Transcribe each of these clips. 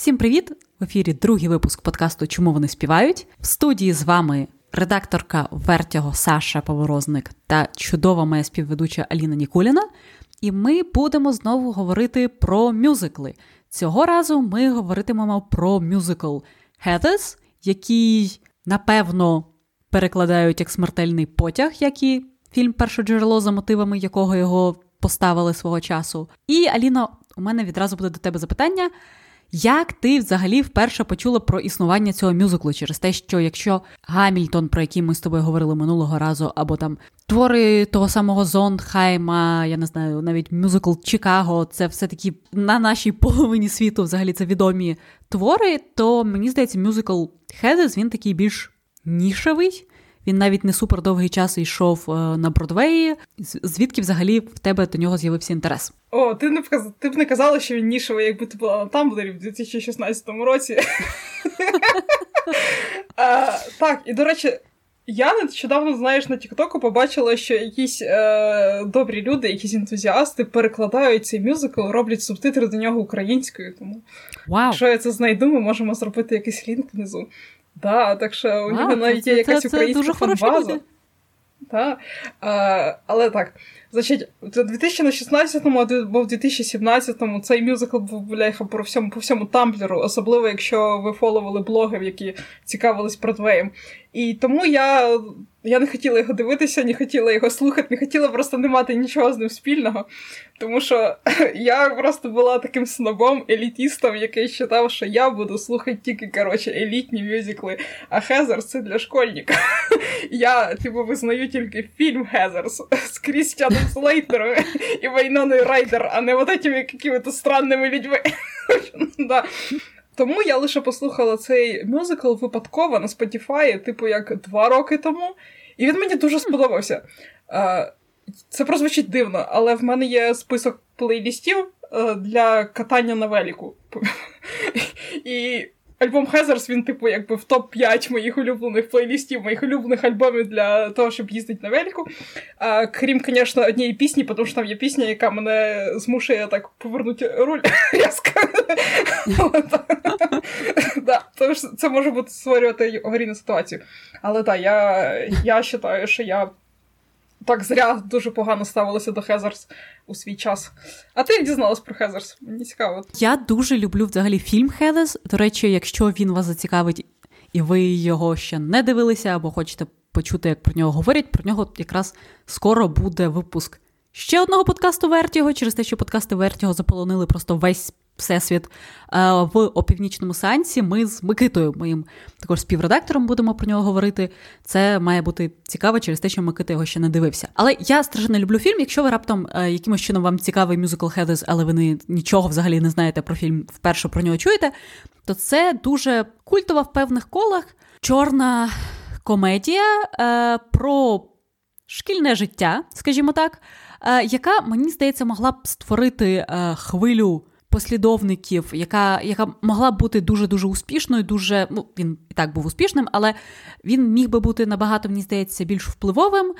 Всім привіт! В ефірі другий випуск подкасту Чому вони співають? В студії з вами редакторка Вертього Саша Поворозник та чудова моя співведуча Аліна Нікуліна. І ми будемо знову говорити про мюзикли. Цього разу ми говоритимемо про мюзикл Heathers, який, напевно, перекладають як смертельний потяг, як і фільм Перше джерело за мотивами якого його поставили свого часу. І Аліно, у мене відразу буде до тебе запитання. Як ти взагалі вперше почула про існування цього мюзиклу через те, що якщо Гамільтон, про який ми з тобою говорили минулого разу, або там твори того самого Зондхайма, я не знаю, навіть мюзикл Чикаго, це все таки на нашій половині світу взагалі це відомі твори, то мені здається, мюзикл Хедес він такий більш нішевий. Він навіть не супер довгий час йшов е, на Бродвеї. Звідки взагалі в тебе до нього з'явився інтерес? О, ти не ти б не казала, що він нішевий, якби ти була на Тамблері в 2016 році. Так, і до речі. Я нещодавно, знаєш, на Тіктоку побачила, що якісь е, добрі люди, якісь ентузіасти перекладають цей мюзикл, роблять субтитри до нього українською. Тому wow. якщо я це знайду, ми можемо зробити якийсь лінк внизу. Да, так що у нього навіть є якась українська фанбаза. Так. А, Але так. Значить, у 2016-му або в 2017-му цей мюзикл був бляха по всьому по всьому тамблеру, особливо якщо ви фоловили блоги, які цікавились Бродвеєм. І тому я я не хотіла його дивитися, не хотіла його слухати, не хотіла просто не мати нічого з ним спільного. Тому що я просто була таким снобом, елітістом, який вважав, що я буду слухати тільки коротше, елітні мюзикли, а Хезерс це для школьника. Я типу, визнаю тільки фільм Хезерс з Крістіаном Слейтером і Вайноною Райдер, а не вот этими какими-то странными людьми. Тому я лише послухала цей мюзикл випадково на Spotify, типу, як два роки тому, і він мені дуже сподобався. Це прозвучить дивно, але в мене є список плейлістів е, для катання на веліку. І альбом Хезерс, він, типу, якби в топ-5 моїх улюблених плейлістів, моїх улюблених альбомів для того, щоб їздити на велику. А, Крім, звісно, однієї пісні, тому що там є пісня, яка мене змушує так повернути руль різко. Тому що це може бути створювати аварійну ситуацію. Але так, я вважаю, що я так зря дуже погано ставилася до Хезерс у свій час. А ти дізналась про Хезерс? Мені цікаво. Я дуже люблю взагалі фільм Хезерс. До речі, якщо він вас зацікавить і ви його ще не дивилися, або хочете почути, як про нього говорять, про нього якраз скоро буде випуск ще одного подкасту Вертіго, через те, що подкасти Вертіго заполонили просто весь всесвіт е, в опівнічному сеансі. Ми з Микитою, моїм також співредактором, будемо про нього говорити. Це має бути цікаво через те, що Микита його ще не дивився. Але я страшенно люблю фільм. Якщо ви раптом е, якимось чином вам цікавий мюзикл Хезерс, але ви не, нічого взагалі не знаєте про фільм, вперше про нього чуєте, то це дуже культова в певних колах чорна комедія е, про шкільне життя, скажімо так. Яка мені здається могла б створити хвилю послідовників, яка яка могла б бути дуже дуже успішною. Дуже ну він і так був успішним, але він міг би бути набагато, мені здається, більш впливовим.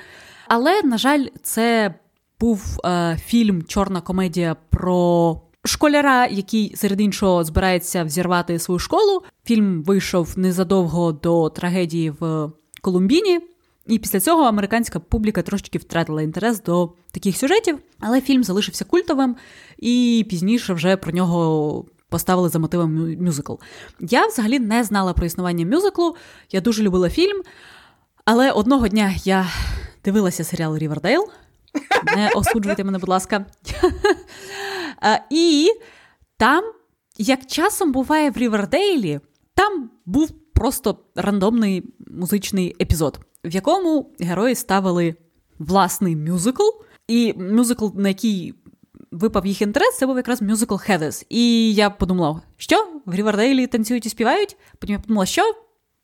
Але, на жаль, це був е, фільм Чорна комедія про. Школяра, який серед іншого збирається взірвати свою школу. Фільм вийшов незадовго до трагедії в Колумбіні. І після цього американська публіка трошечки втратила інтерес до таких сюжетів, але фільм залишився культовим, і пізніше вже про нього поставили за мотивом мюзикл. Я взагалі не знала про існування мюзиклу, я дуже любила фільм, але одного дня я дивилася серіал Рівердейл. Не осуджуйте мене, будь ласка. І там, як часом буває в Рівердейлі, там був просто рандомний музичний епізод в якому герої ставили власний мюзикл, і мюзикл, на який випав їх інтерес, це був якраз мюзикл Хедес. І я подумала, що в Рівердейлі танцюють і співають. Потім я подумала, що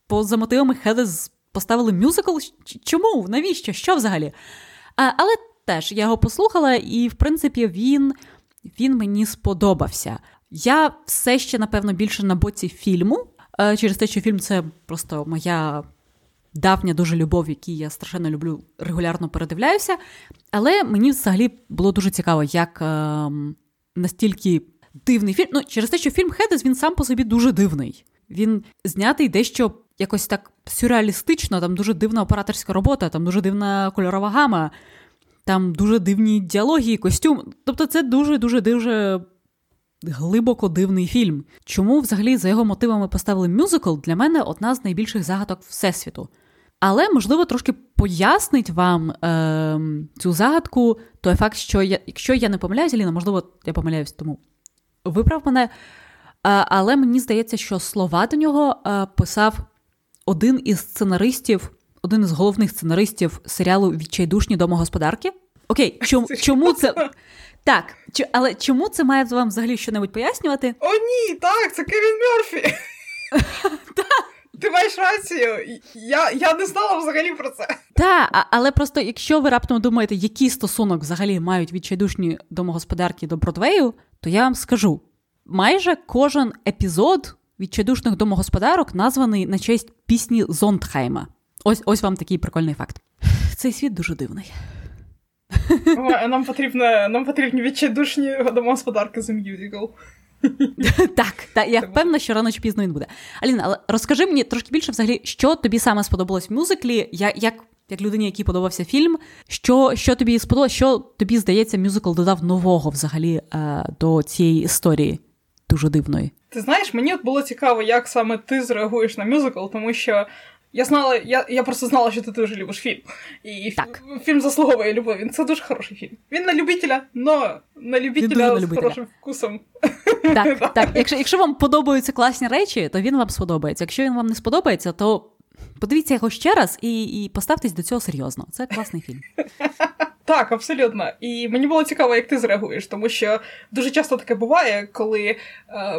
поза мотивами Хедес поставили мюзикл. Чому? Навіщо? Що взагалі? А, Але теж я його послухала, і в принципі він, він мені сподобався. Я все ще, напевно, більше на боці фільму. Через те, що фільм це просто моя давня дуже любов, який я страшенно люблю, регулярно передивляюся. Але мені взагалі було дуже цікаво, як е, настільки дивний фільм. Ну, через те, що фільм Хедес він сам по собі дуже дивний. Він знятий дещо якось так сюрреалістично, там дуже дивна операторська робота, там дуже дивна кольорова гама, там дуже дивні діалоги, костюм. Тобто, це дуже-дуже дуже глибоко дивний фільм. Чому взагалі за його мотивами поставили мюзикл, для мене одна з найбільших загадок Всесвіту. Але, можливо, трошки пояснить вам е, цю загадку той факт, що я, якщо я не помиляюся, Ліна, можливо, я помиляюсь, тому виправ мене. Е, але мені здається, що слова до нього е, писав один із сценаристів, один із головних сценаристів серіалу Відчайдушні домогосподарки. Окей, чому, чому це. Так, але чому це має вам взагалі щось пояснювати? О, ні, так, це Кевін Мерфі. Ти маєш рацію, я я не знала взагалі про це. Так, але просто якщо ви раптом думаєте, який стосунок взагалі мають відчайдушні домогосподарки до Бродвею, то я вам скажу: майже кожен епізод відчайдушних домогосподарок названий на честь пісні Зондхайма. Ось ось вам такий прикольний факт. Цей світ дуже дивний. Нам потрібно, нам потрібні відчайдушні домогосподарки з мюзикл. Так, так, я впевнена, що рано чи пізно він буде. Аліна, але розкажи мені трошки більше, взагалі, що тобі саме сподобалось в мюзиклі, як як, як людині, якій подобався фільм, що що тобі сподобалось, що тобі здається, мюзикл додав нового взагалі е, до цієї історії дуже дивної? Ти знаєш, мені от було цікаво, як саме ти зреагуєш на мюзикл, тому що я знала, я я просто знала, що ти дуже любиш фільм. І так. фільм заслуговує любові. Це дуже хороший фільм. Він на любителя, но на любителя з хорошим вкусом. Так, так. Якщо якщо вам подобаються класні речі, то він вам сподобається. Якщо він вам не сподобається, то подивіться його ще раз і і поставтесь до цього серйозно. Це класний фільм. Так, абсолютно. І мені було цікаво, як ти зреагуєш, тому що дуже часто таке буває, коли е,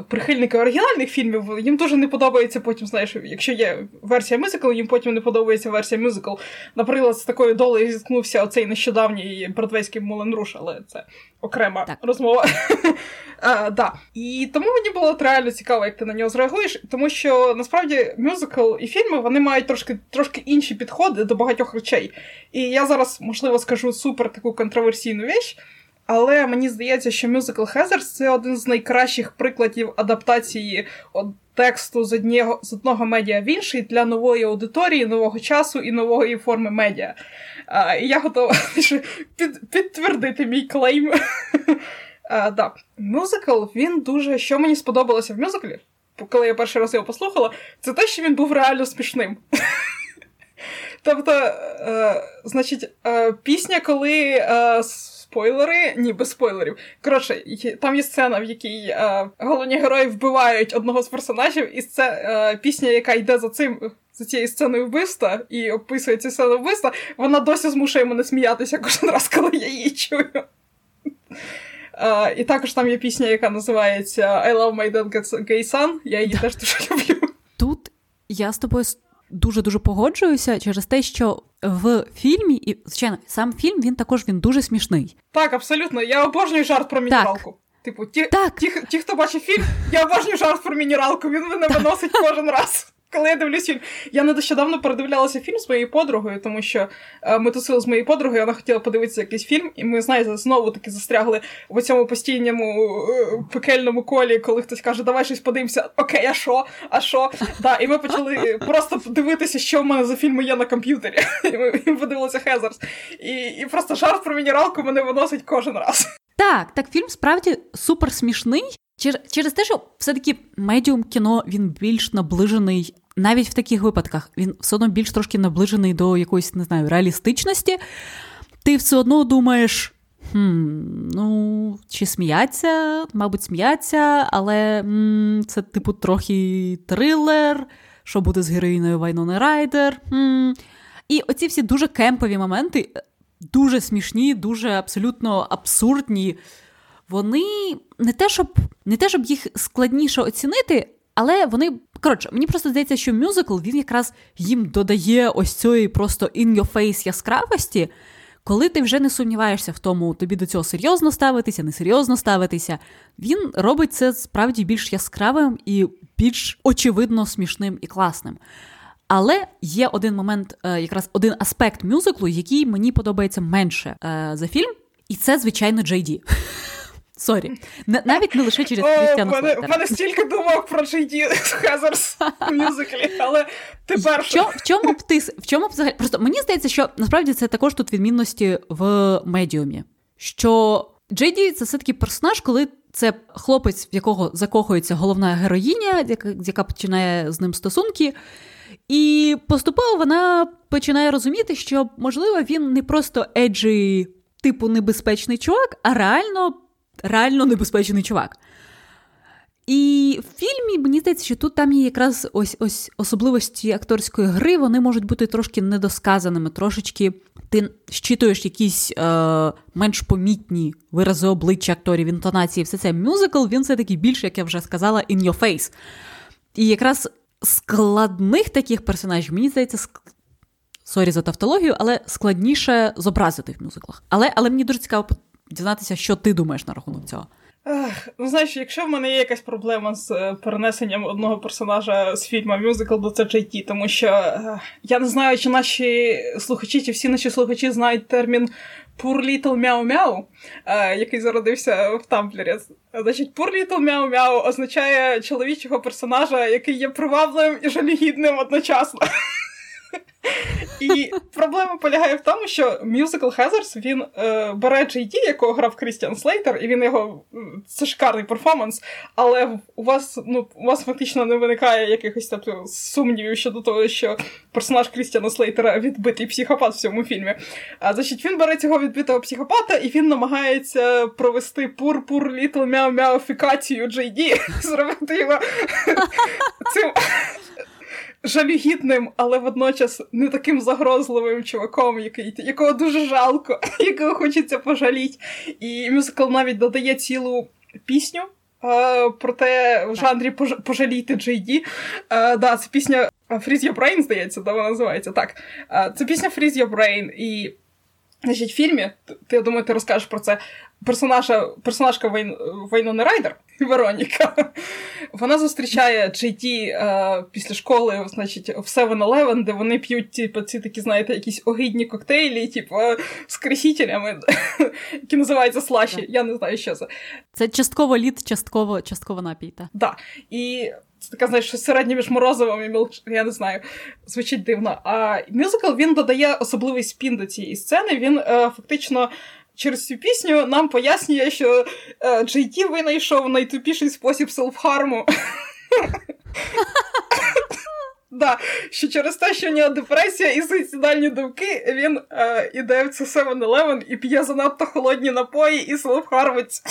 прихильники оригінальних фільмів їм дуже не подобається потім, знаєш, якщо є версія мюзикл, їм потім не подобається версія мюзикл. Наприклад, з такою долею зіткнувся оцей нещодавній бродвейський Мулен Руш, але це окрема так. розмова. А, да. І тому мені було реально цікаво, як ти на нього зреагуєш, тому що насправді мюзикл і фільми вони мають трошки трошки інші підходи до багатьох речей. І я зараз, можливо, скажу супер таку контроверсійну річ, але мені здається, що мюзикл Хезерс це один з найкращих прикладів адаптації от, тексту з одного, з одного медіа в інший для нової аудиторії, нового часу і нової форми медіа. А, І я готова під, підтвердити мій claim. А, да. Мюзикл, він дуже. Що мені сподобалося в мюзиклі, коли я перший раз його послухала, це те, що він був реально смішним. Тобто, е, значить, е, пісня, коли е, спойлери, ні, без спойлерів. Коротше, там є сцена, в якій е, головні герої вбивають одного з персонажів, і це е, пісня, яка йде за цим. За цією сценою вбивства і описує цю сцену вбивства, вона досі змушує мене сміятися кожен раз, коли я її чую. І також там є пісня, яка називається I Love My Dead Gay Son. Я її теж дуже люблю. Тут я з тобою дуже дуже погоджуюся через те, що в фільмі, і звичайно, сам фільм він також він дуже смішний. Так, абсолютно. Я обожнюю жарт про мінералку. Типу, ті, так. ті, ті, хто бачить фільм, я обожнюю жарт про мінералку. Він мене виносить кожен раз. Коли я дивлюсь фільм, я нещодавно передивлялася фільм з моєю подругою, тому що е, ми тусили з моєю подругою, вона хотіла подивитися якийсь фільм, і ми, знаєте, знову таки застрягли в цьому постійному е, пекельному колі, коли хтось каже, давай щось подивимося. Окей, а що? А що? Да, І ми почали просто дивитися, що в мене за фільми є на комп'ютері. І ми, подивилися Хезерс. І, і просто жарт про мінералку мене виносить кожен раз. Так, так фільм справді супер смішний. Через те, що все-таки медіум кіно він більш наближений, навіть в таких випадках, він все одно більш трошки наближений до якоїсь, не знаю, реалістичності. Ти все одно думаєш, хм, ну, чи сміяться, мабуть, сміяться, але м, це, типу, трохи трилер, що буде з героїною Вайнони Райдер. М. І оці всі дуже кемпові моменти, дуже смішні, дуже абсолютно абсурдні вони не те, щоб не те, щоб їх складніше оцінити, але вони коротше, мені просто здається, що мюзикл він якраз їм додає ось цієї просто in your face яскравості, коли ти вже не сумніваєшся в тому, тобі до цього серйозно ставитися, несерйозно ставитися. Він робить це справді більш яскравим і більш очевидно смішним і класним. Але є один момент, е, якраз один аспект мюзиклу, який мені подобається менше е, за фільм, і це, звичайно, Джей Ді. Sorry, навіть не лише через Крістіана Слейтера. У мене стільки думок про. Хезерс в мюзиклі, але тепер що в чому б ти в чому б взагалі просто мені здається, що насправді це також тут відмінності в медіумі. Що Джейді це все таки персонаж, коли це хлопець, в якого закохується головна героїня, яка, яка починає з ним стосунки. І поступово вона починає розуміти, що, можливо, він не просто еджі, типу небезпечний чувак, а реально реально небезпечний чувак. І в фільмі, мені здається, що тут там є якраз ось ось особливості акторської гри, вони можуть бути трошки недосказаними, трошечки ти щитуєш якісь е, менш помітні вирази обличчя акторів, інтонації, все це мюзикл, він все-таки більше, як я вже сказала, in your face. І якраз складних таких персонажів, мені здається, ск... sorry за тавтологію, але складніше зобразити в мюзиклах. Але але мені дуже цікаво дізнатися, що ти думаєш на рахунок цього. Ах, ну, знаєш, якщо в мене є якась проблема з е, перенесенням одного персонажа з фільму мюзикл, це Джей Ді, тому що е, я не знаю, чи наші слухачі, чи всі наші слухачі знають термін Poor Little Meow Meow, е, який зародився в Тамплері. Значить, Poor Little Meow Meow означає чоловічого персонажа, який є привабливим і жалігідним одночасно. І проблема полягає в тому, що мюзикл Хезерс він е, бере JD, якого грав Крістіан Слейтер, і він його це шикарний перформанс, але у вас ну, у вас фактично не виникає якихось тобто, сумнівів щодо того, що персонаж Крістіана Слейтера відбитий психопат в цьому фільмі. А значить, він бере цього відбитого психопата і він намагається провести пур-пур літл мяу мяуфікацію JD, зробити його цим жалюгідним, але водночас не таким загрозливим чуваком, який, якого дуже жалко, якого хочеться пожаліти. І мюзикл навіть додає цілу пісню. Uh, про те в жанрі пож... пожалійте Джейді. Uh, да, це пісня Freeze Your Brain, здається, да, вона називається так. Uh, це пісня Freeze Your Brain, і значить, в фільмі, ти, я думаю, ти розкажеш про це. Персонажа, персонажка Вейн, Вейнона Райдер, Вероніка, вона зустрічає Ді е, після школи, значить, в 7-Eleven, де вони п'ють типу, ці такі, знаєте, якісь огидні коктейлі, типу, з красителями, які називаються слаші. Я не знаю, що це. Це частково лід, частково частково напій, так. Да. І це така, знаєш, щось між морозивом і мілч... я не знаю, звучить дивно. А мюзикл він додає особливий спін до цієї сцени. Він е, фактично через цю пісню нам пояснює, що е, JT винайшов найтупіший спосіб селфхарму. Да, що через те, що у нього депресія і суїцидальні думки, він е, іде в це 7-Eleven і п'є занадто холодні напої і селфхармиться.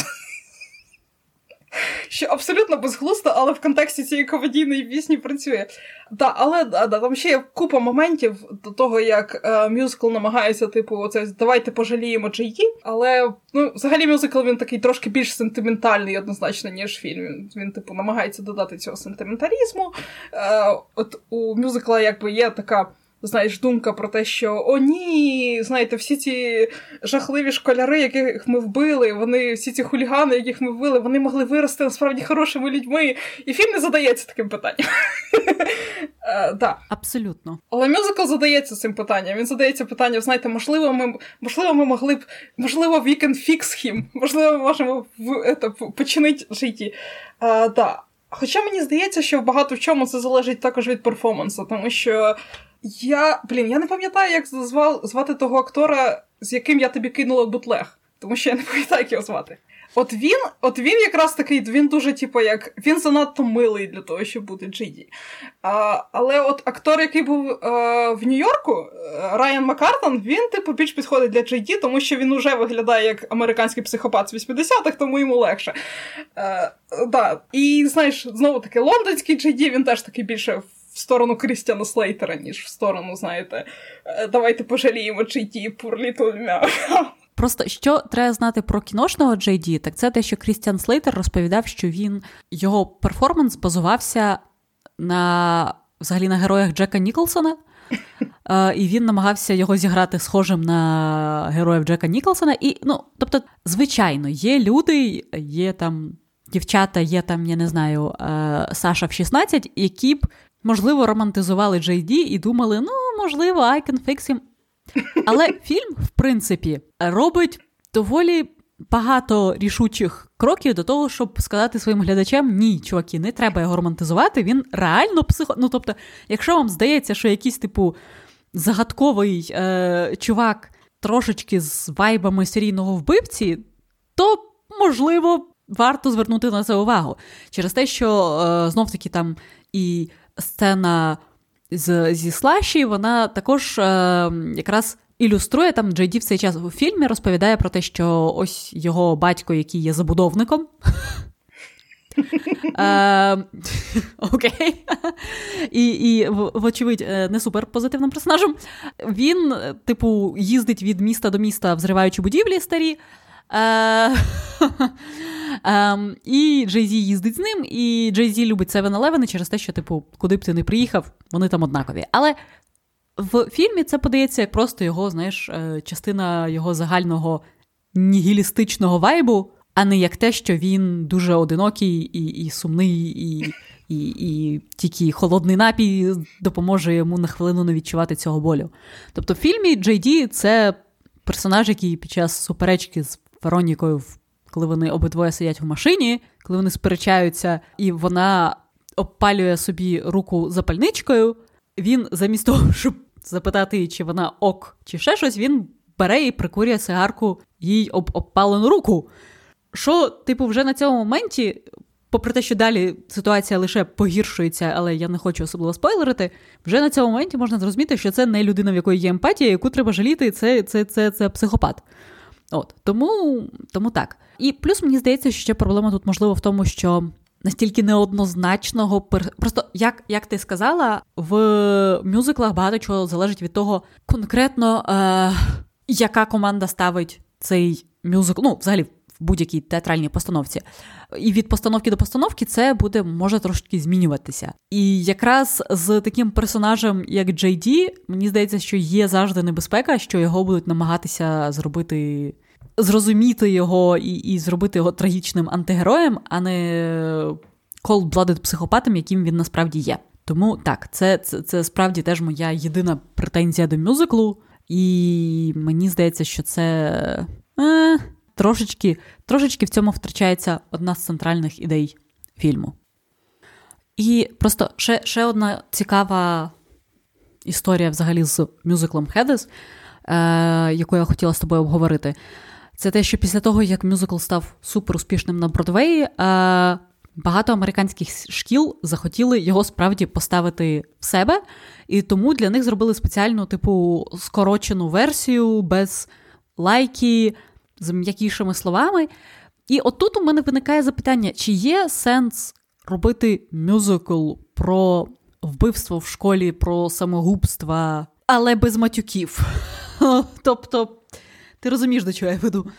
Що абсолютно безглусто, але в контексті цієї комедійної пісні працює. Да, але да, да, там ще є купа моментів до того, як е, мюзикл намагається, типу, оце давайте пожаліємо Джей Але ну, взагалі мюзикл він такий трошки більш сентиментальний, однозначно, ніж фільм. Він, він типу, намагається додати цього сентименталізму. Е, От у мюзикла якби є така знаєш, думка про те, що о, ні, знаєте, всі ці жахливі школяри, яких ми вбили, вони всі ці хулігани, яких ми вбили, вони могли вирости насправді хорошими людьми. І фільм не задається таким питанням. Uh, Абсолютно. Але мюзикл задається цим питанням. Він задається питанням, знаєте, можливо, ми можливо, ми могли б, можливо, we can fix him, можливо, ми можемо в, починити житті. Да. Хоча мені здається, що багато в чому це залежить також від перформансу, тому що я, блін, я не пам'ятаю, як звав, звати того актора, з яким я тобі кинула бутлег, тому що я не пам'ятаю, як його звати. От він от він якраз такий, він дуже, типу, як він занадто милий для того, щоб бути Джиді. А, Але от актор, який був а, е, в Нью-Йорку, е, Райан Маккартон, він, типу, більш підходить для Джиді, тому що він уже виглядає як американський психопат з 80-х, тому йому легше. А, е, да. І знаєш, знову таки, лондонський Джиді, він теж такий більше в сторону Крістіана Слейтера, ніж в сторону, знаєте, «Е, давайте пожаліємо Джей Пурліту. Просто що треба знати про кіношного Джей Ді, так це те, що Крістіан Слейтер розповідав, що він його перформанс базувався на взагалі на героях Джека Ніколсона. Uh, і він намагався його зіграти схожим на героїв Джека Ніколсона. І, ну, тобто, звичайно, є люди, є там дівчата, є там, я не знаю, uh, Саша в 16, які б можливо, романтизували Ді і думали, ну, можливо, I can fix him. Але фільм, в принципі, робить доволі багато рішучих кроків до того, щоб сказати своїм глядачам: ні, чуваки, не треба його романтизувати. Він реально психо. Ну, тобто, якщо вам здається, що якийсь типу загадковий е, чувак трошечки з вайбами серійного вбивці, то можливо. Варто звернути на це увагу через те, що е, знов таки там і сцена з, зі Слаші, вона також е, якраз ілюструє там Джейді в цей час у фільмі, розповідає про те, що ось його батько, який є забудовником. Е, окей. І, і, вочевидь, е, не супер позитивним персонажем. Він, типу, їздить від міста до міста, взриваючи будівлі старі. Е, ем, і Джей Зі їздить з ним, і Джей Зі любить 7-Eleven через те, що, типу, куди б ти не приїхав, вони там однакові. Але в фільмі це подається як просто його, знаєш, е, частина його загального нігілістичного вайбу, а не як те, що він дуже одинокий і і сумний, і і, і тільки холодний напій допоможе йому на хвилину не відчувати цього болю. Тобто, в фільмі Джей Ді це персонаж, який під час суперечки з Веронікою, коли вони обидвоє сидять в машині, коли вони сперечаються, і вона обпалює собі руку запальничкою. Він замість того, щоб запитати, чи вона ок, чи ще щось, він бере і прикурює цигарку їй об обпалену руку. Що, типу, вже на цьому моменті, попри те, що далі ситуація лише погіршується, але я не хочу особливо спойлерити, вже на цьому моменті можна зрозуміти, що це не людина, в якої є емпатія, яку треба жаліти, це це, це, це психопат. От Тому тому так. І плюс мені здається, що ще проблема тут можливо в тому, що настільки неоднозначного Просто як як ти сказала, в мюзиклах багато чого залежить від того, конкретно е... яка команда ставить цей мюзикл, ну, взагалі. В будь-якій театральній постановці. І від постановки до постановки це буде може трошки змінюватися. І якраз з таким персонажем, як Джей Ді, мені здається, що є завжди небезпека, що його будуть намагатися зробити зрозуміти його і і зробити його трагічним антигероєм, а не cold-blooded психопатом, яким він насправді є. Тому так, це, це, це справді теж моя єдина претензія до мюзиклу, і мені здається, що це е, трошечки, трошечки в цьому втрачається одна з центральних ідей фільму. І просто ще ще одна цікава історія взагалі з мюзиклом Хедес, е, яку я хотіла з тобою обговорити. Це те, що після того, як мюзикл став супер успішним на Бродвеї, е, багато американських шкіл захотіли його справді поставити в себе, і тому для них зробили спеціальну, типу, скорочену версію без лайки, з м'якішими словами. І отут у мене виникає запитання: чи є сенс робити мюзикл про вбивство в школі, про самогубства, але без матюків? Тобто. Ти розумієш, до чого я веду.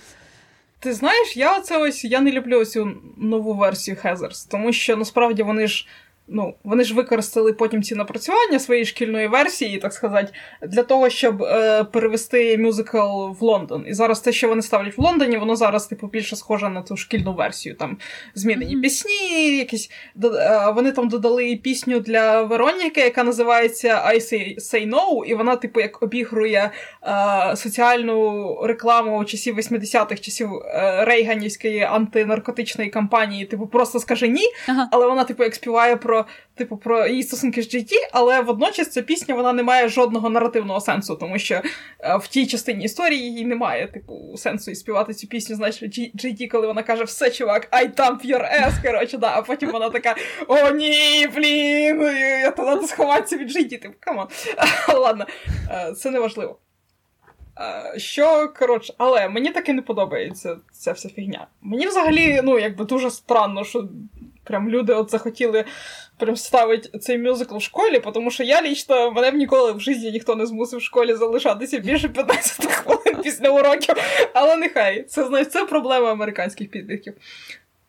Ти знаєш, я оце ось я не люблю цю нову версію Хезерс, тому що насправді вони ж ну, вони ж використали потім ці напрацювання своєї шкільної версії, так сказати, для того, щоб е, перевести мюзикл в Лондон. І зараз те, що вони ставлять в Лондоні, воно зараз, типу, більше схоже на ту шкільну версію. Там змінені mm-hmm. пісні, якісь е, вони там додали пісню для Вероніки, яка називається I Say, Say No, і вона, типу, як обігрує е, соціальну рекламу часів 80-х, часів е, Рейганівської антинаркотичної кампанії, типу, просто скаже ні, ага. але вона, типу, як співає про типу, про її стосунки з GT, але водночас ця пісня вона не має жодного наративного сенсу, тому що е, в тій частині історії її немає, типу, сенсу і співати цю пісню, знаєш, GT, коли вона каже, все, чувак, I dump your ass, коротше, да, а потім вона така: О, ні, блін, я треба сховатися від GT, типу, come on. Ладно, е, це не важливо. Е, що, коротше, але мені таки не подобається ця вся фігня. Мені взагалі, ну, якби дуже странно, що прям люди от захотіли прям ставити цей мюзикл в школі, тому що я лично мене б ніколи в житті ніхто не змусив в школі залишатися більше 15 хвилин після уроків. Але нехай це знаєш, це проблема американських підлітків.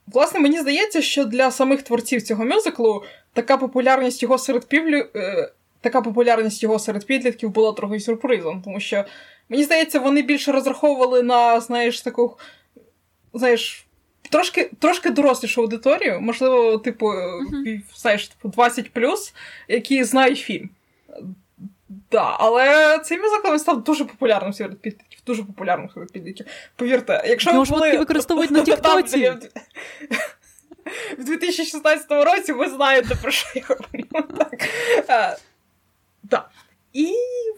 Власне, мені здається, що для самих творців цього мюзиклу така популярність його серед півлю. Е, така популярність його серед підлітків була трохи сюрпризом, тому що, мені здається, вони більше розраховували на, знаєш, таку, знаєш, трошки трошки дорослішу аудиторію, можливо, типу, uh-huh. знаєш, типу 20 які знають фільм. Да, але цей мюзикл став дуже популярним серед підлітків, дуже популярним серед підлітків. Повірте, якщо ви були... використовують на Тіктоці. В 2016 році ви знаєте, про що я говорю. Так. Так. І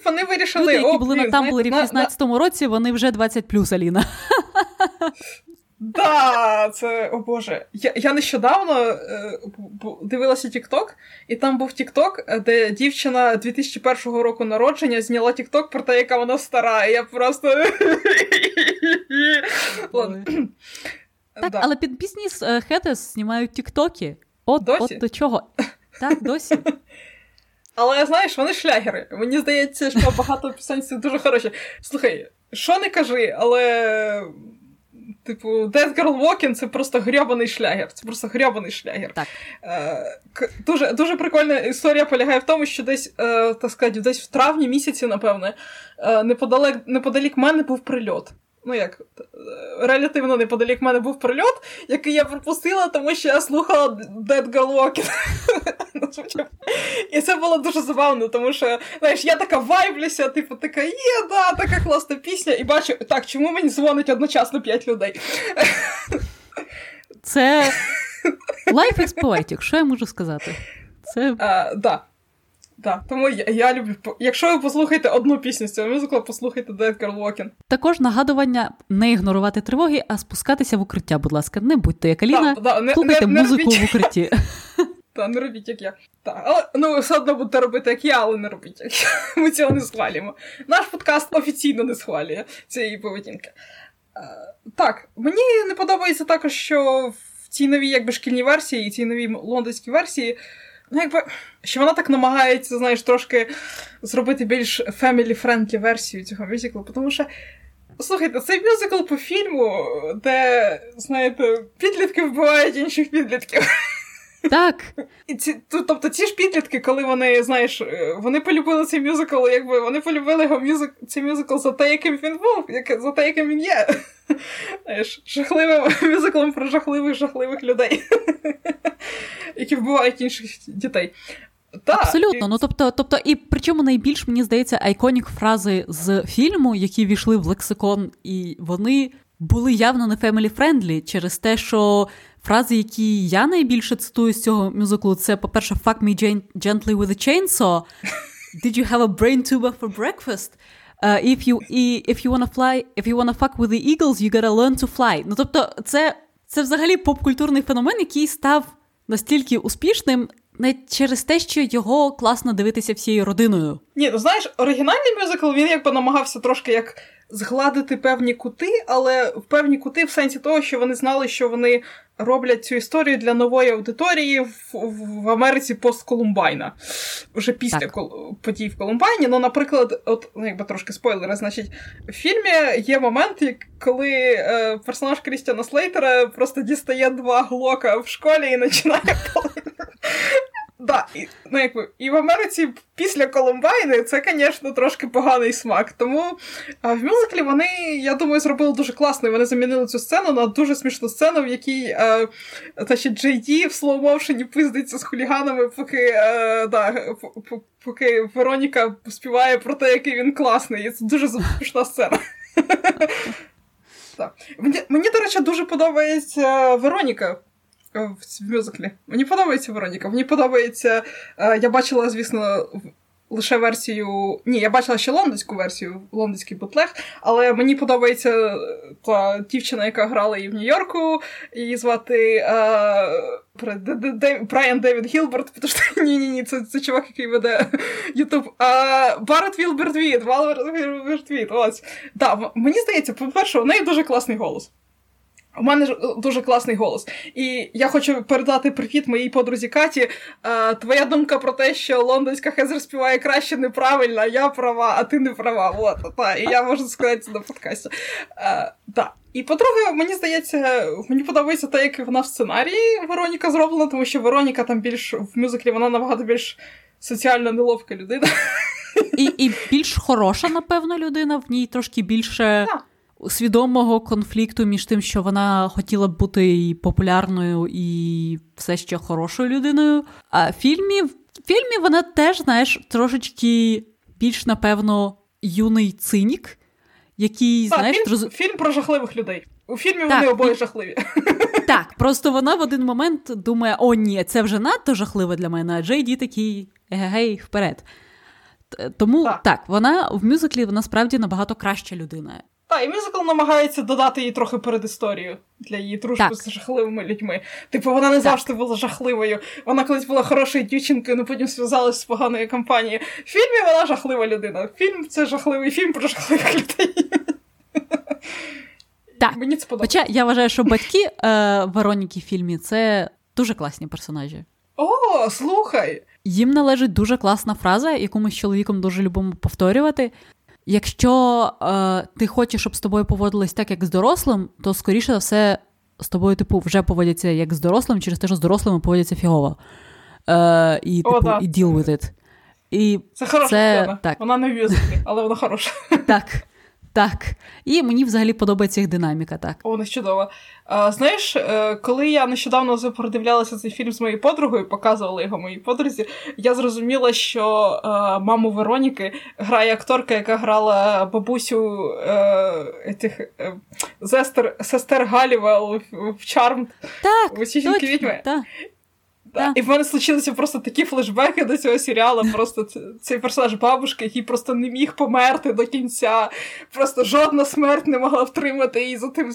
вони вирішили. Люди, які були на Тамблері в 16-му році, вони вже 20 плюс, Аліна. Да, це о Боже. Я я нещодавно е, дивилася TikTok, і там був TikTok, де дівчина 2001 року народження зняла TikTok про те, яка вона стара. І я просто. Так, але під пісні з Хетес знімають тіктоки. От, от до чого. Так, досі. Але знаєш, вони шлягери. Мені здається, що багато пісень дуже хороші. Слухай, що не кажи, але. Типу, Death Girl Walking це просто грьобаний шлягер. Це просто грьобаний шлягер. Так. Е, Дуже дуже прикольна історія полягає в тому, що десь е, так сказати, десь в травні місяці, напевне, е, неподалек, неподалік мене був прильот ну як, релятивно неподалік мене був прильот, який я пропустила, тому що я слухала Dead Girl Walking. І це було дуже забавно, тому що, знаєш, я така вайблюся, типу, така, є, да, така класна пісня, і бачу, так, чому мені дзвонить одночасно п'ять людей? Це Life is poetic, що я можу сказати? Це... А, да. Так, тому я, я люблю. Якщо ви послухаєте одну пісню з цього мюзикла, послухайте Dead Girl Walking. Також нагадування не ігнорувати тривоги, а спускатися в укриття, будь ласка, не будьте як Аліна, да, да, не, слухайте не, не музику робіть. в укритті. Та не робіть, як я. Так, але ну все одно будете робити, як я, але не робіть, як я. Ми цього не схвалюємо. Наш подкаст офіційно не схвалює цієї поведінки. Так, мені не подобається також, що в цій новій якби шкільній версії і цій новій лондонській версії ну, якби, що вона так намагається, знаєш, трошки зробити більш family-friendly версію цього мюзиклу, тому що. Слухайте, цей мюзикл по фільму, де, знаєте, підлітки вбивають інших підлітків. Так. І ці, Тобто ці ж підлітки, коли вони, знаєш, вони полюбили цей мюзикл, якби вони полюбили його мюзик, цей мюзикл за те, яким він був, як, за те, яким він є. Знаєш, Жахливим мюзиклом про жахливих жахливих людей які вбивають інших дітей. Та, Абсолютно. Ну тобто, тобто, і причому найбільш мені здається iconic фрази з фільму, які війшли в лексикон, і вони були явно не family-friendly через те, що фрази, які я найбільше цитую з цього мюзиклу, це, по-перше, fuck me gently with a chainsaw. Did you have a brain tumor for breakfast? Uh, if you if you wanna fly, if you wanna fuck with the eagles, you gotta learn to fly. Ну тобто, це, це взагалі попкультурний феномен, який став настільки успішним не через те, що його класно дивитися всією родиною. Ні, ну знаєш, оригінальний мюзикл він якби намагався трошки як згладити певні кути, але в певні кути в сенсі того, що вони знали, що вони роблять цю історію для нової аудиторії в, в, в Америці постколумбайна. Вже після кол, подій в Колумбайні. Ну, наприклад, от ну, якби трошки спойлери, значить, в фільмі є момент, коли е, персонаж Крістіана Слейтера просто дістає два глока в школі і починає Да, і, ну, якби, і в Америці після Колумбайни це, звісно, трошки поганий смак. Тому а в мюзиклі вони, я думаю, зробили дуже класно. Вони замінили цю сцену на дуже смішну сцену, в якій а, та ще Джей Ді в слоумовшені пиздиться з хуліганами, поки а, да, поки Вероніка співає про те, який він класний. І це дуже смішна сцена. Мені, до речі, дуже подобається Вероніка в мюзиклі. Мені подобається Вероніка. Мені подобається. Е, я бачила, звісно, лише версію. Ні, я бачила ще лондонську версію, лондонський бутлег, але мені подобається е, та дівчина, яка грала її в Нью-Йорку. Її звати е, Брайан Девід Гілберт, тому що ні-ні, ні, це це чувак, який веде Ютуб. Барет Вілберт-Віт, Барет Вілберт-Віт, ось. Да, мені здається, по-перше, у неї дуже класний голос. У мене ж е, дуже класний голос. І я хочу передати привіт моїй подрузі Каті. Е, твоя думка про те, що лондонська Хезер співає краще неправильна, я права, а ти не права. От, та, І я можу сказати це на подкасті. Е, та. І по-друге, мені здається, мені подобається те, як вона в сценарії Вероніка зроблена, тому що Вероніка там більш в мюзиклі вона набагато більш соціально неловка людина. І і більш хороша, напевно, людина, в ній трошки більше. Так свідомого конфлікту між тим, що вона хотіла б бути і популярною і все ще хорошою людиною. А в фільмі в фільмі вона теж, знаєш, трошечки більш, напевно, юний цинік, який, так, знаєш, фільм, роз... фільм про жахливих людей. У фільмі так, вони обоє жахливі. Так, просто вона в один момент думає: о, ні, це вже надто жахливо для мене, а Джей Ді такий гей, вперед. Тому так. так, вона в мюзиклі насправді набагато краща людина. Так, і мюзикл намагається додати їй трохи передісторію для її дружби так. з жахливими людьми. Типу, вона не так. завжди була жахливою. Вона колись була хорошою дівчинкою, але потім зв'язалася з поганою компанією. В фільмі вона жахлива людина. Фільм це жахливий фільм про жахливих людей. Так. Мені це подобається. Хоча я вважаю, що батьки е, Вероніки в фільмі це дуже класні персонажі. О, слухай! Їм належить дуже класна фраза, яку ми з чоловіком дуже любимо повторювати. Якщо е, ти хочеш, щоб з тобою поводились так, як з дорослим, то скоріше за все з тобою, типу, вже поводяться як з дорослим, через те, що з дорослими поводяться фігово. Е, І типу, О, да. і deal with it. І Це хороша це, так. Вона не в але вона хороша. Так. Так. І мені взагалі подобається їх динаміка, так. О, не чудово. А, Знаєш, е, коли я нещодавно передивлялася цей фільм з моєю подругою, показувала його моїй подрузі, я зрозуміла, що а, е, маму Вероніки грає акторка, яка грала бабусю е, тих, зестер, сестер Галівел в Чарм Так, точно. Так. Да. І в мене случилися просто такі флешбеки до цього серіалу. Просто цей персонаж бабушки, який просто не міг померти до кінця. Просто жодна смерть не могла втримати її за тим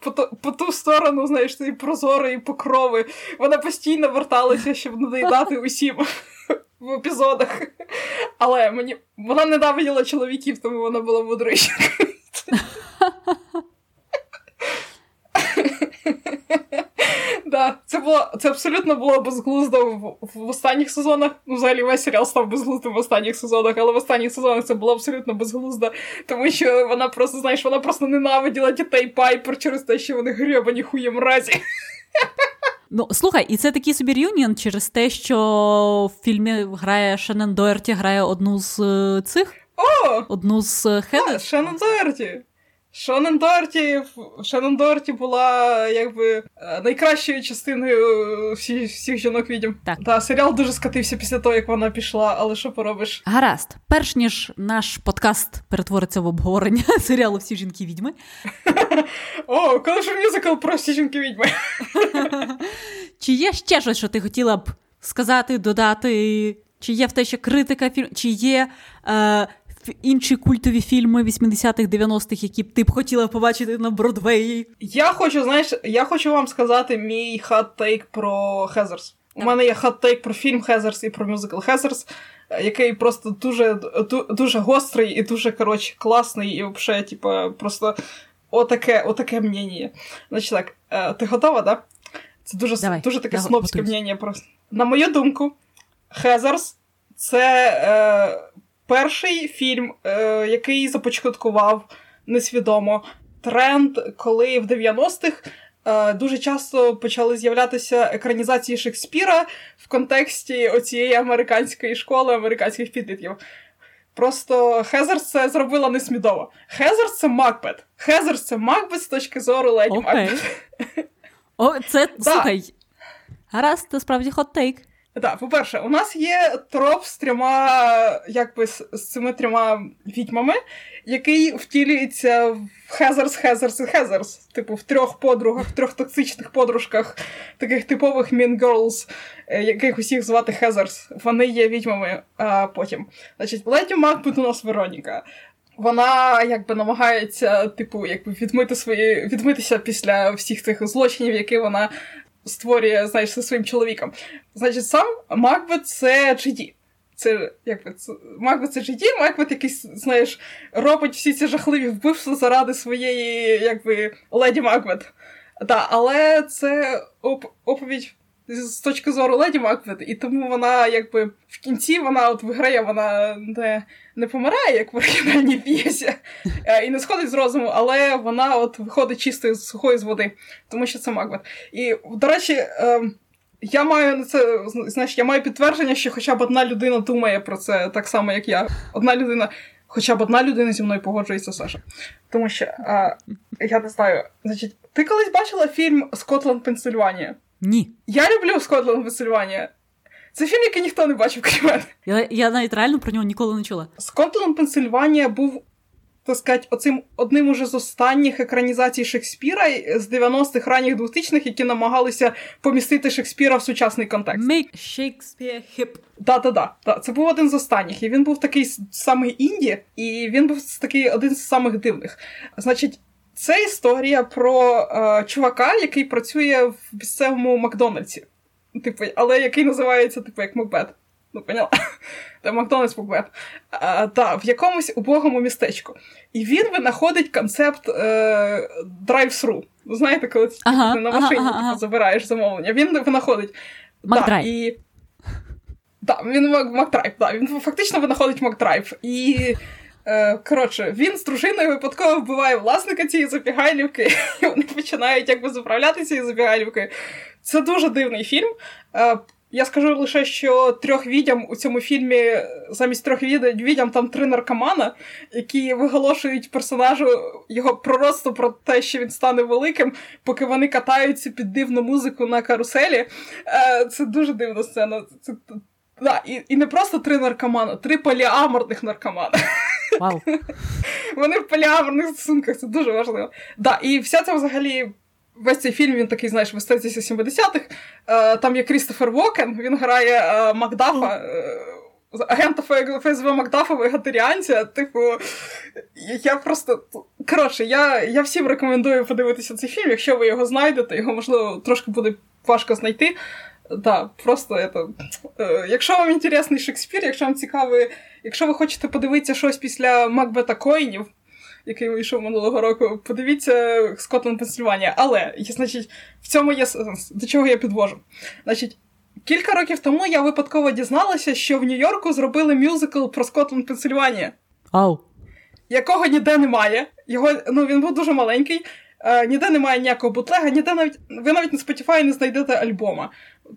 по, по ту сторону, знаєш, цієї прозорої покрови. Вона постійно верталася, щоб надоїдати усім в епізодах. Але мені вона ненавиділа чоловіків, тому вона була мудрішою. Да, це було це абсолютно було безглуздо в, в останніх сезонах. Ну, взагалі весь серіал став безглуздим в останніх сезонах, але в останніх сезонах це було абсолютно безглуздо, тому що вона просто, знаєш, вона просто ненавиділа дітей Пайпер через те, що вони гребані хує мразі. Ну, слухай, і це такий собі реюніон через те, що в фільмі грає Шеннон Доерті, грає одну з е, цих. О! Одну з Хедес. Шеннон Доерті. Шонен Дорті Шонен Дорті була якби е, найкращою частиною всіх всіх жінок відьм. Так. Та серіал дуже скатився після того, як вона пішла, але що поробиш? Гаразд, перш ніж наш подкаст перетвориться в обговорення серіалу Всі жінки відьми. О, коли ж мюзикл про всі жінки відьми. Чи є ще щось, що ти хотіла б сказати, додати? Чи є в тебе ще критика фільму? Чи є е, інші культові фільми 80-х, 90-х, які б ти б хотіла побачити на Бродвеї? Я хочу, знаєш, я хочу вам сказати мій hot take про Хезерс. У мене є hot take про фільм Хезерс і про мюзикл Хезерс, який просто дуже дуже гострий і дуже коротше, класний, і взагалі, типу, просто отаке отаке мнення. Значить так, е, ти готова? Да? Це дуже Давай, дуже таке снобське мнення просто. На мою думку, Хезерс це. Е, перший фільм, е, який започаткував несвідомо тренд, коли в 90-х е, дуже часто почали з'являтися екранізації Шекспіра в контексті оцієї американської школи американських підлітків. Просто Хезерс це зробила несмідово. Хезерс це Макбет. Хезерс це Макбет з точки зору леді. Макбет. О, це слухай. Гаразд, це справді hot take. Так, по-перше, у нас є троп з трьома, якби з, цими трьома відьмами, який втілюється в Хезерс, Хезерс і Хезерс. Типу, в трьох подругах, в трьох токсичних подружках, таких типових mean girls, е, яких усіх звати Heathers. Вони є відьмами а потім. Значить, Леді Макбет у нас Вероніка. Вона якби намагається, типу, якби відмити свої відмитися після всіх цих злочинів, які вона створює, знаєш, зі своїм чоловіком. Значить, сам Макбет це JD. Це якби це Макбет це JD, Макбет якийсь, знаєш, робить всі ці жахливі вбивства заради своєї, якби, леді Макбет. Да, але це оп- оповідь з точки зору Леді Макбет, і тому вона, якби, в кінці вона от виграє, вона не не помирає, як в оригінальній п'єсі, е, і не сходить з розуму, але вона от виходить чистою з сухої з води, тому що це Макбет. І, до речі, ем, я маю на це знаєш, я маю підтвердження, що хоча б одна людина думає про це так само, як я. Одна людина. Хоча б одна людина зі мною погоджується, Саша. Тому що а, я не знаю, значить, ти колись бачила фільм Скотланд Пенсильванія? Ні. Я люблю Скотланд Пенсильванія. Це фільм, який ніхто не бачив, крім мене. Я я навіть реально про нього ніколи не чула. Скотланд Пенсильванія був так сказати, оцим одним уже з останніх екранізацій Шекспіра з 90-х ранніх 2000-х, які намагалися помістити Шекспіра в сучасний контекст. Make Shakespeare hip. Да-да-да. Да. Це був один з останніх. І він був такий самий інді, і він був такий один з самих дивних. Значить. Це історія про е, чувака, який працює в місцевому Макдональдсі, типу, але який називається, типу, як Макбет. Ну, поняла? Це Макдональдс Буквеб. Так, в якомусь убогому містечку. І він винаходить концепт е, драйв-сру. Ви знаєте, коли ти ага, на машині ага, ага. Типу, забираєш замовлення. Він винаходить. Макдрайв. Да, і... да, він Макдрайв, да, він фактично винаходить Макдрайв. І. Е, коротше, він з дружиною випадково вбиває власника цієї запігайлівки, і вони починають якби заправляти цією запігайлівкою. Це дуже дивний фільм. Е, я скажу лише, що трьох відьом у цьому фільмі замість трьох відьом там три наркомана, які виголошують персонажу його пророцтво про те, що він стане великим, поки вони катаються під дивну музику на каруселі. Е, це дуже дивна сцена. Це Да, і і не просто три наркомана, три поліаморних наркомана. Вау. Вони в поліаморних стосунках, це дуже важливо. Да, І вся це взагалі Весь цей фільм він такий, знаєш, в естетиці 70-х. Е, там є Крістофер Вокен, він грає е, Макдафа, е, агента ФСБ Макдафа, вегетаріанця. Типу, я просто. Коротше, я я всім рекомендую подивитися цей фільм. Якщо ви його знайдете, його, можливо, трошки буде важко знайти. Да, просто это... Якщо вам інтересний Шекспір, якщо вам цікавий, якщо ви хочете подивитися щось після Макбета Коїнів який вийшов минулого року. Подивіться Скотланд Пенсильванія. Але, значить, в цьому є сенс. До чого я підвожу? Значить, кілька років тому я випадково дізналася, що в Нью-Йорку зробили мюзикл про Скотланд Пенсильванія. Ау. Якого ніде немає. Його, ну, Він був дуже маленький. Е, ніде немає ніякого бутлега, ніде навіть ви навіть на Spotify не знайдете альбома.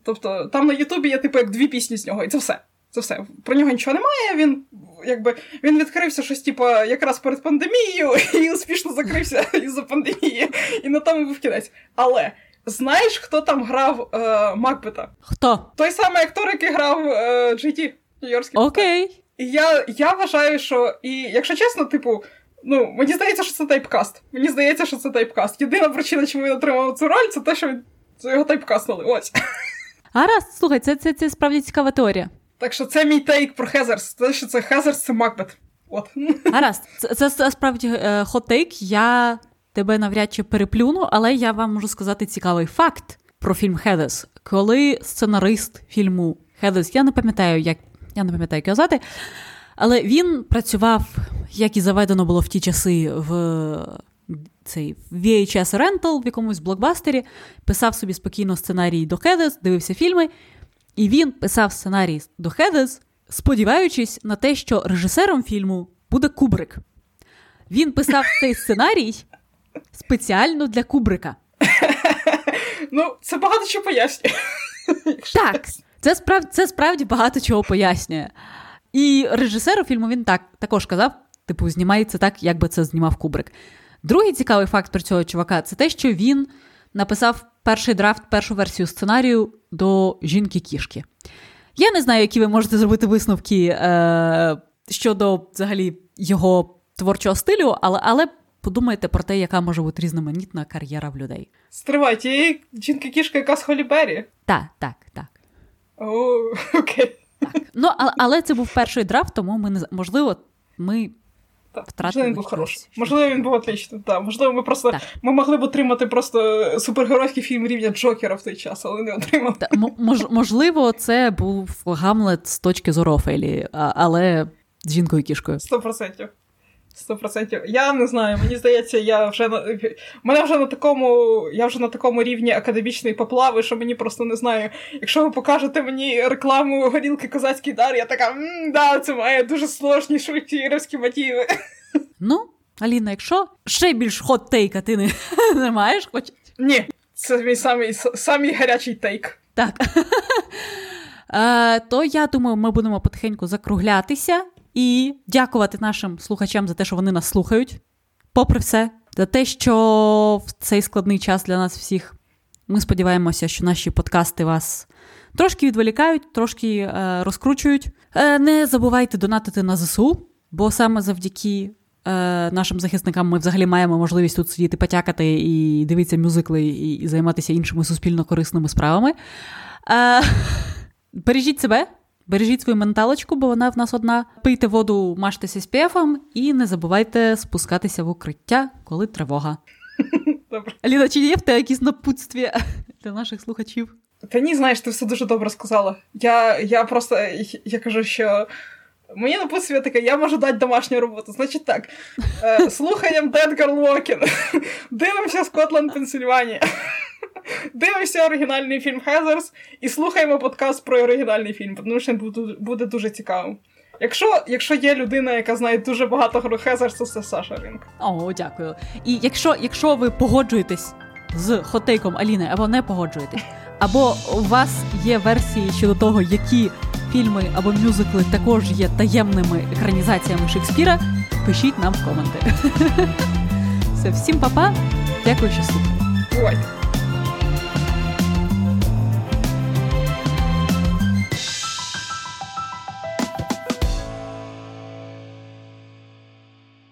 Тобто там на Ютубі є типу як дві пісні з нього, і це все. Це все. Про нього нічого немає. Він якби він відкрився щось, типу, якраз перед пандемією, і успішно закрився із-за пандемії. І на тому був кінець. Але знаєш, хто там грав е, Макбета? Хто? Той самий актор, який грав е, GT, Нью-Йоркський. Окей. І я я вважаю, що і якщо чесно, типу. Ну, мені здається, що це typecast. Мені здається, що це typecast. Єдина причина, чому він отримав цю роль, це те, що він його typecast нули. Ось. Гаразд, слухай, це це, це справді цікава теорія. Так що це мій take про Heathers. Те, що це Heathers, це Макбет. От. Гаразд, це, це, це справді hot take. Я тебе навряд чи переплюну, але я вам можу сказати цікавий факт про фільм Хедес. Коли сценарист фільму Хедес, я не пам'ятаю, як я не пам'ятаю, як його звати, але він працював, як і заведено було в ті часи, в цей VHS Rental в якомусь блокбастері, писав собі спокійно сценарій до Хедес, дивився фільми. І він писав сценарій до Хедес, сподіваючись на те, що режисером фільму буде Кубрик. Він писав цей сценарій спеціально для Кубрика. Ну, це багато чого пояснює. Так, це справді, це справді багато чого пояснює. І режисеру фільму він так також казав: типу, знімається так, як би це знімав Кубрик. Другий цікавий факт про цього чувака це те, що він написав перший драфт, першу версію сценарію до жінки-кішки. Я не знаю, які ви можете зробити висновки е, щодо взагалі його творчого стилю, але але подумайте про те, яка може бути різноманітна кар'єра в людей. Стривайте, є жінка-кішка, яка з Холібері? Так, так, так. О, окей. Так. Ну, але, але це був перший драфт, тому ми не можливо, ми Можливо, він був хороший. Можливо, він був отличний. Так. Можливо, ми просто так. ми могли б отримати просто супергеройський фільм рівня Джокера в той час, але не отримали. Та, мож, можливо, це був Гамлет з точки зору Офелії, але з жінкою кішкою. Сто процентів. Сто процентів. Я не знаю, мені здається, я вже на мене вже на такому, я вже на такому рівні академічної поплави, що мені просто не знаю. Якщо ви покажете мені рекламу горілки Козацький дар, я така м да, це має дуже сложні швидкі мотиви. Ну, Аліна, якщо ще більш хот тейка ти не, не маєш, хоч. Ні, це мій самий самий гарячий тейк. Так. Е, то я думаю, ми будемо потихеньку закруглятися і дякувати нашим слухачам за те, що вони нас слухають. Попри все, за те, що в цей складний час для нас всіх ми сподіваємося, що наші подкасти вас Трошки відволікають, трошки е, розкручують. Е, не забувайте донатити на ЗСУ, бо саме завдяки е, нашим захисникам ми взагалі маємо можливість тут сидіти, потякати і дивитися мюзикли, і, і займатися іншими суспільно корисними справами. Е, бережіть себе. Бережіть свою менталочку, бо вона в нас одна. Пийте воду, мажтеся спєфом і не забувайте спускатися в укриття, коли тривога. Добре. Аліна, чи є в тебе якісь напутстві для наших слухачів? Та ні, знаєш, ти все дуже добре сказала. Я я просто я кажу, що мені напутстві таке, я можу дати домашню роботу. Значить так, е, слухаємо Girl Walking, дивимося Скотланд, Пенсильванія. Дивимося оригінальний фільм Heathers і слухаємо подкаст про оригінальний фільм, тому що буде, буде дуже цікаво. Якщо якщо є людина, яка знає дуже багато про Heathers, то це Саша Ринк. О, дякую. І якщо якщо ви погоджуєтесь з hot take ом Аліни або не погоджуєтесь, або у вас є версії щодо того, які фільми або мюзикли також є таємними екранізаціями Шекспіра, пишіть нам в коменти. Все, всім па-па, дякую, що слухали.